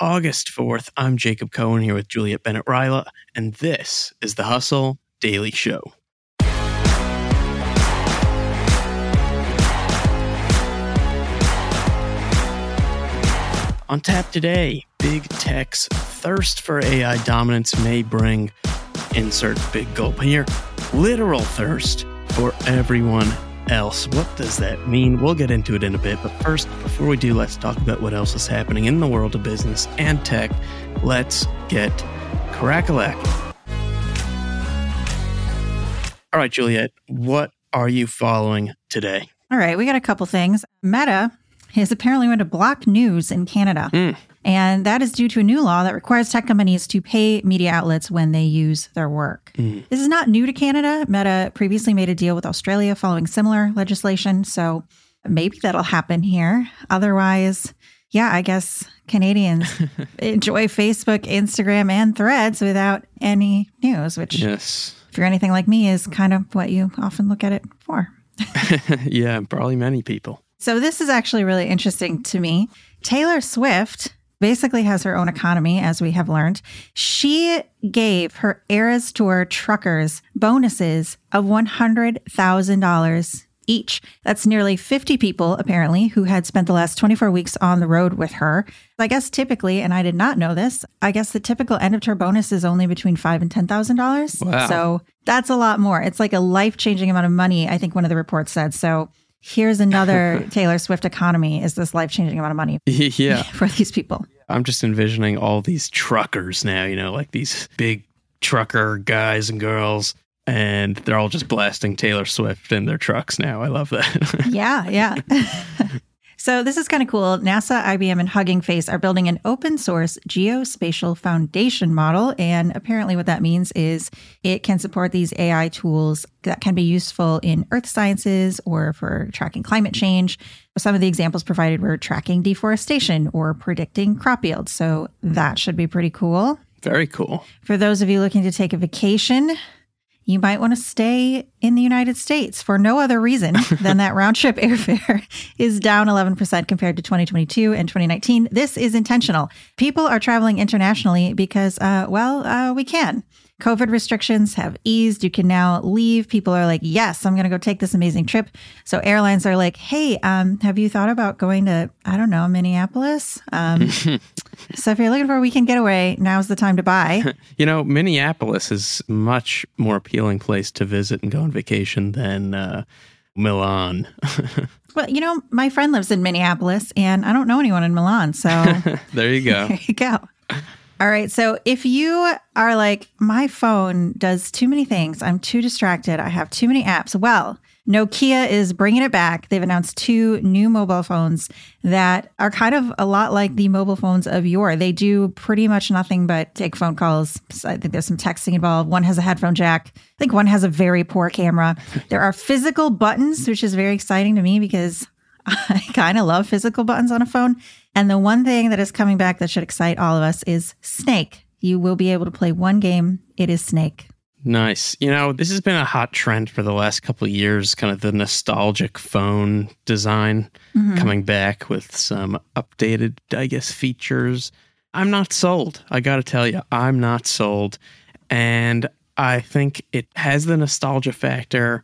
August 4th. I'm Jacob Cohen here with Juliet Bennett Rylah, and this is the Hustle Daily Show. On tap today, big tech's thirst for AI dominance may bring insert big gulp here literal thirst for everyone else. What does that mean? We'll get into it in a bit, but first, before we do, let's talk about what else is happening in the world of business and tech. Let's get crackalack. All right, Juliet, what are you following today? All right, we got a couple things. Meta is apparently going to block news in Canada. Mm. And that is due to a new law that requires tech companies to pay media outlets when they use their work. Mm. This is not new to Canada. Meta previously made a deal with Australia following similar legislation. So maybe that'll happen here. Otherwise, yeah, I guess Canadians enjoy Facebook, Instagram, and threads without any news, which, Yes. if you're anything like me, is kind of what you often look at it for. yeah, probably many people. So this is actually really interesting to me. Taylor Swift basically has her own economy, as we have learned. She gave her Eras Tour truckers bonuses of $100,000 each. That's nearly 50 people, apparently, who had spent the last 24 weeks on the road with her. I guess typically, and I did not know this, I guess the typical end of tour bonus is only between five and $10,000. Wow. So that's a lot more. It's like a life changing amount of money, I think one of the reports said. So here's another Taylor Swift economy is this life changing amount of money yeah. for these people. I'm just envisioning all these truckers now, you know, like these big trucker guys and girls, and they're all just blasting Taylor Swift in their trucks now. I love that. Yeah, yeah. So this is kind of cool. NASA, IBM, and Hugging Face are building an open source geospatial foundation model. And apparently, what that means is it can support these AI tools that can be useful in earth sciences or for tracking climate change. Some of the examples provided were tracking deforestation or predicting crop yields. So that should be pretty cool. Very cool. For those of you looking to take a vacation, you might want to stay in the United States for no other reason than that round trip airfare is down 11% compared to 2022 and 2019. This is intentional. People are traveling internationally because, uh, well, uh, we can. COVID restrictions have eased. You can now leave. People are like, yes, I'm going to go take this amazing trip. So airlines are like, hey, um, have you thought about going to, I don't know, Minneapolis? Um, so if you're looking for a weekend getaway, now's the time to buy. You know, Minneapolis is much more appealing place to visit and go on vacation than uh, Milan. Well, you know, my friend lives in Minneapolis and I don't know anyone in Milan. So there you go. there you go. All right. So if you are like, my phone does too many things, I'm too distracted, I have too many apps. Well, Nokia is bringing it back. They've announced two new mobile phones that are kind of a lot like the mobile phones of yore. They do pretty much nothing but take phone calls. So I think there's some texting involved. One has a headphone jack. I think one has a very poor camera. There are physical buttons, which is very exciting to me because I kind of love physical buttons on a phone. And the one thing that is coming back that should excite all of us is Snake. You will be able to play one game. It is Snake. Nice. You know, this has been a hot trend for the last couple of years, kind of the nostalgic phone design mm-hmm. coming back with some updated, I guess, features. I'm not sold. I got to tell you, I'm not sold. And I think it has the nostalgia factor.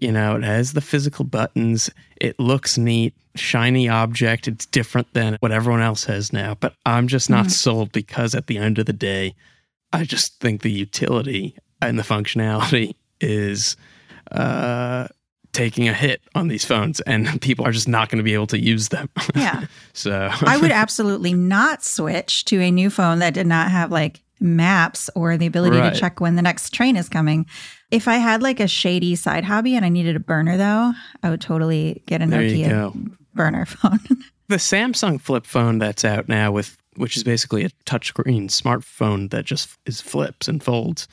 You know, it has the physical buttons. It looks neat, shiny object. It's different than what everyone else has now. But I'm just not sold because at the end of the day, I just think the utility and the functionality is uh, taking a hit on these phones, and people are just not going to be able to use them. Yeah. so I would absolutely not switch to a new phone that did not have like maps or the ability Right. to check when the next train is coming. If I had like a shady side hobby and I needed a burner though, I would totally get a there Nokia burner phone. The Samsung flip phone that's out now with which is basically a touchscreen smartphone that just is flips and folds,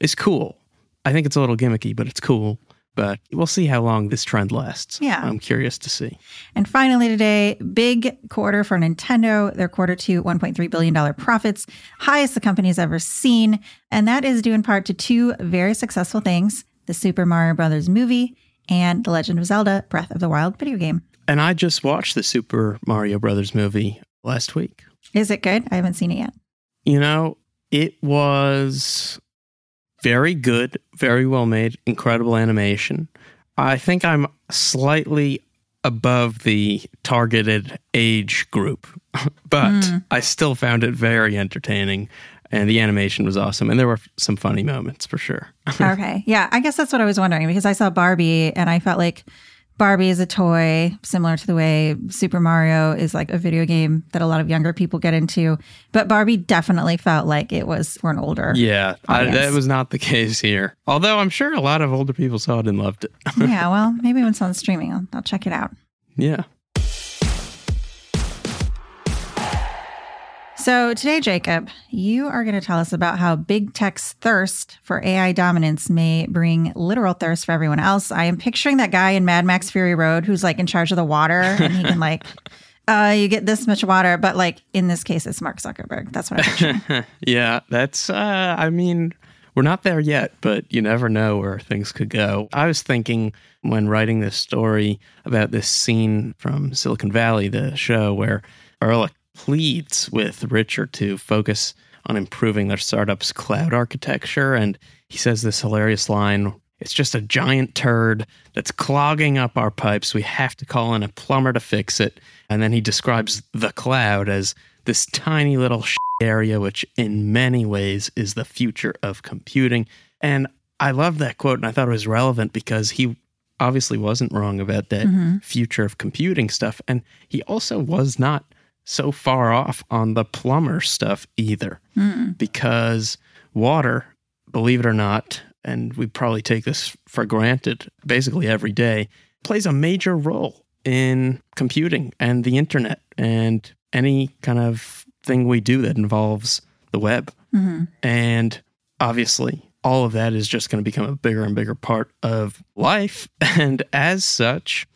is cool. I think it's a little gimmicky, but it's cool. But we'll see how long this trend lasts. Yeah. I'm curious to see. And finally, today, big quarter for Nintendo. Their quarter two, $1.3 billion profits, highest the company's ever seen. And that is due in part to two very successful things the Super Mario Brothers movie and The Legend of Zelda Breath of the Wild video game. And I just watched the Super Mario Brothers movie last week. Is it good? I haven't seen it yet. You know, it was very good, very well made, incredible animation. I think I'm slightly above the targeted age group, but Mm. I still found it very entertaining and the animation was awesome and there were some funny moments for sure. okay. Yeah. I guess that's what I was wondering because I saw Barbie and I felt like Barbie is a toy similar to the way Super Mario is like a video game that a lot of younger people get into. But Barbie definitely felt like it was for an older. Yeah, I, that was not the case here. Although I'm sure a lot of older people saw it and loved it. yeah. Well, maybe when it's on streaming, I'll, I'll check it out. yeah. So, today, Jacob, you are going to tell us about how big tech's thirst for AI dominance may bring literal thirst for everyone else. I am picturing that guy in Mad Max Fury Road who's like in charge of the water and he can, like, uh, you get this much water. But, like, in this case, it's Mark Zuckerberg. That's what I'm picturing. yeah, that's, uh, I mean, we're not there yet, but you never know where things could go. I was thinking when writing this story about this scene from Silicon Valley, the show where Ehrlich pleads with Richard to focus on improving their startup's cloud architecture. And he says this hilarious line It's just a giant turd that's clogging up our pipes. We have to call in a plumber to fix it. And then he describes the cloud as this tiny little area, which in many ways is the future of computing. And I love that quote, and I thought it was relevant because he obviously wasn't wrong about that mm-hmm. future of computing stuff. And he also was not so far off on the plumber stuff either, hmm. because water, believe it or not, and we probably take this for granted basically every day, plays a major role in computing and the internet and any kind of thing we do that involves the web. Mm-hmm. And obviously, all of that is just going to become a bigger and bigger part of life. And as such,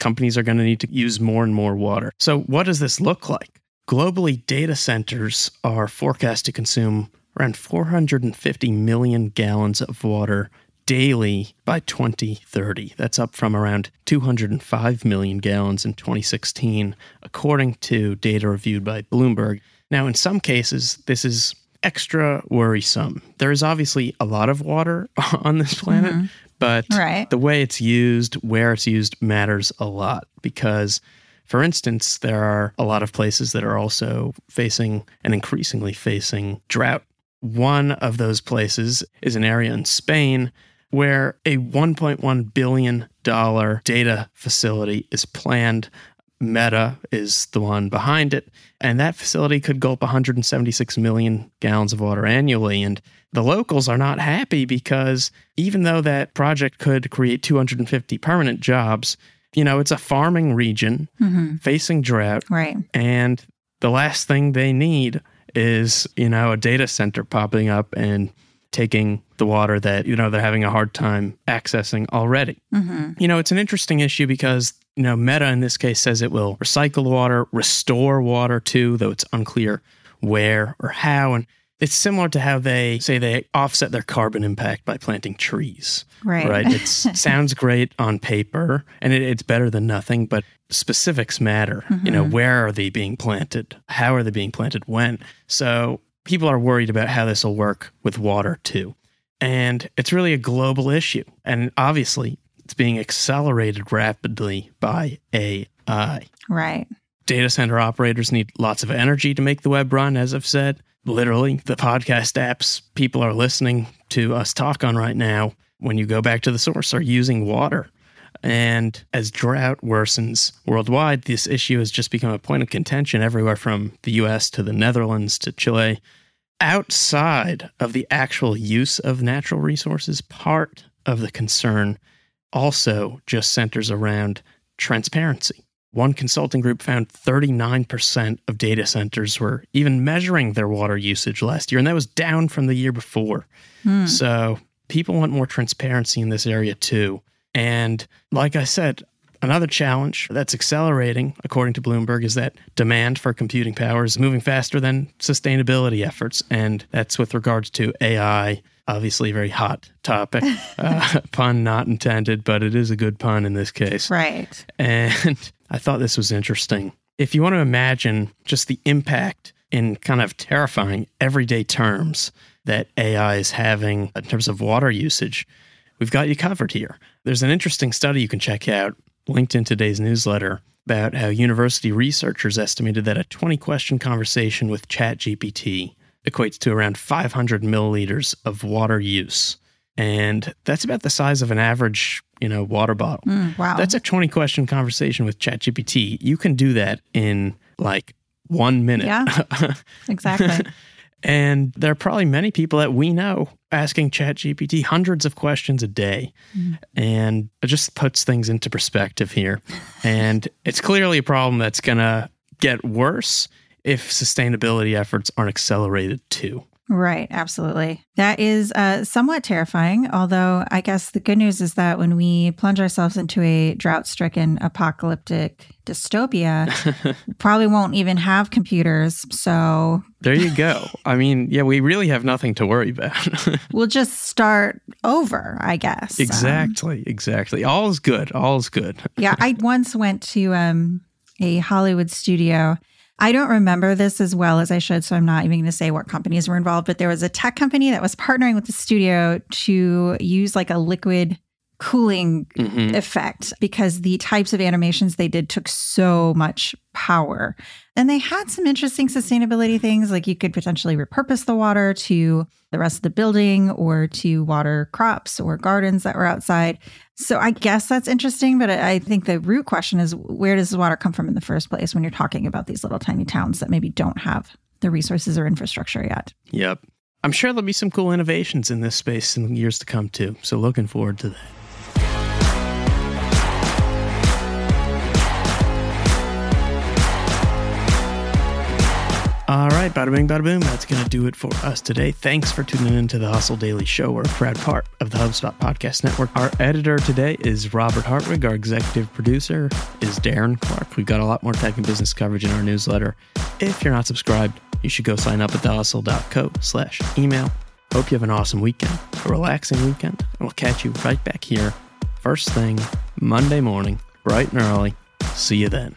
companies are going to need to use more and more water. So, what does this look like? Globally, data centers are forecast to consume around 450 million gallons of water daily by 2030. That's up from around 205 million gallons in 2016, according to data reviewed by Bloomberg. Now, in some cases, this is extra worrisome. There is obviously a lot of water on this planet, mm-hmm. But Right. the way it's used, where it's used, matters a lot because. For instance, there are a lot of places that are also facing and increasingly facing drought. One of those places is an area in Spain where a $1.1 billion data facility is planned. Meta is the one behind it. And that facility could gulp 176 million gallons of water annually. And the locals are not happy because even though that project could create 250 permanent jobs, you know, it's a farming region mm-hmm. facing drought. right. And the last thing they need is, you know, a data center popping up and taking the water that, you know, they're having a hard time accessing already. Mm-hmm. You know, it's an interesting issue because, you know, Meta in this case says it will recycle water, restore water too, though it's unclear where or how. And it's similar to how they say they offset their carbon impact by planting trees. Right. Right. It sounds great on paper and it, it's better than nothing, but specifics matter. You mm-hmm. know, where are they being planted? How are they being planted? When? So people are worried about how this will work with water too. And it's really a global issue. And obviously, it's being accelerated rapidly by AI. Right. Data center operators need lots of energy to make the web run, as I've said. Literally, the podcast apps people are listening to us talk on right now, when you go back to the source, are using water. And as drought worsens worldwide, this issue has just become a point of contention everywhere from the US to the Netherlands to Chile. Outside of the actual use of natural resources, part of the concern also just centers around transparency. One consulting group found 39% of data centers were even measuring their water usage last year, and that was down from the year before. Hmm. So people want more transparency in this area too. And like I said, another challenge that's accelerating, according to Bloomberg, is that demand for computing power is moving faster than sustainability efforts. And that's with regards to AI, obviously a very hot topic. Uh, pun not intended, but it is a good pun in this case. Right. And I thought this was interesting. If you want to imagine just the impact in kind of terrifying everyday terms that AI is having in terms of water usage, we've got you covered here. There's an interesting study you can check out, linked in today's newsletter, about how university researchers estimated that a 20 question conversation with ChatGPT equates to around 500 milliliters of water use. And that's about the size of an average you know, water bottle. Mm, wow. That's a 20 question conversation with ChatGPT. You can do that in like one minute. Yeah, exactly. and there are probably many people that we know asking ChatGPT hundreds of questions a day. Mm. And it just puts things into perspective here. and it's clearly a problem that's going to get worse if sustainability efforts aren't accelerated too. Right, absolutely. That is uh, somewhat terrifying. Although, I guess the good news is that when we plunge ourselves into a drought stricken apocalyptic dystopia, probably won't even have computers. So, there you go. I mean, yeah, we really have nothing to worry about. we'll just start over, I guess. Exactly, um, exactly. All is good. All is good. yeah, I once went to um, a Hollywood studio I don't remember this as well as I should, so I'm not even going to say what companies were involved, but there was a tech company that was partnering with the studio to use like a liquid cooling mm-hmm. effect because the types of animations they did took so much power. And they had some interesting sustainability things like you could potentially repurpose the water to the rest of the building or to water crops or gardens that were outside. So I guess that's interesting, but I think the root question is where does the water come from in the first place when you're talking about these little tiny towns that maybe don't have the resources or infrastructure yet? Yep. I'm sure there'll be some cool innovations in this space in years to come too. So looking forward to that. All right, bada bing, bada boom. That's going to do it for us today. Thanks for tuning in to the Hustle Daily Show. We're a proud part of the HubSpot Podcast Network. Our editor today is Robert Hartwig. Our executive producer is Darren Clarke. We've got a lot more tech and business coverage in our newsletter. If you're not subscribed, you should go sign up at thehustle.co slash email. Hope you have an awesome weekend, a relaxing weekend, and we'll catch you right back here first thing Monday morning, bright and early. See you then.